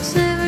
it's never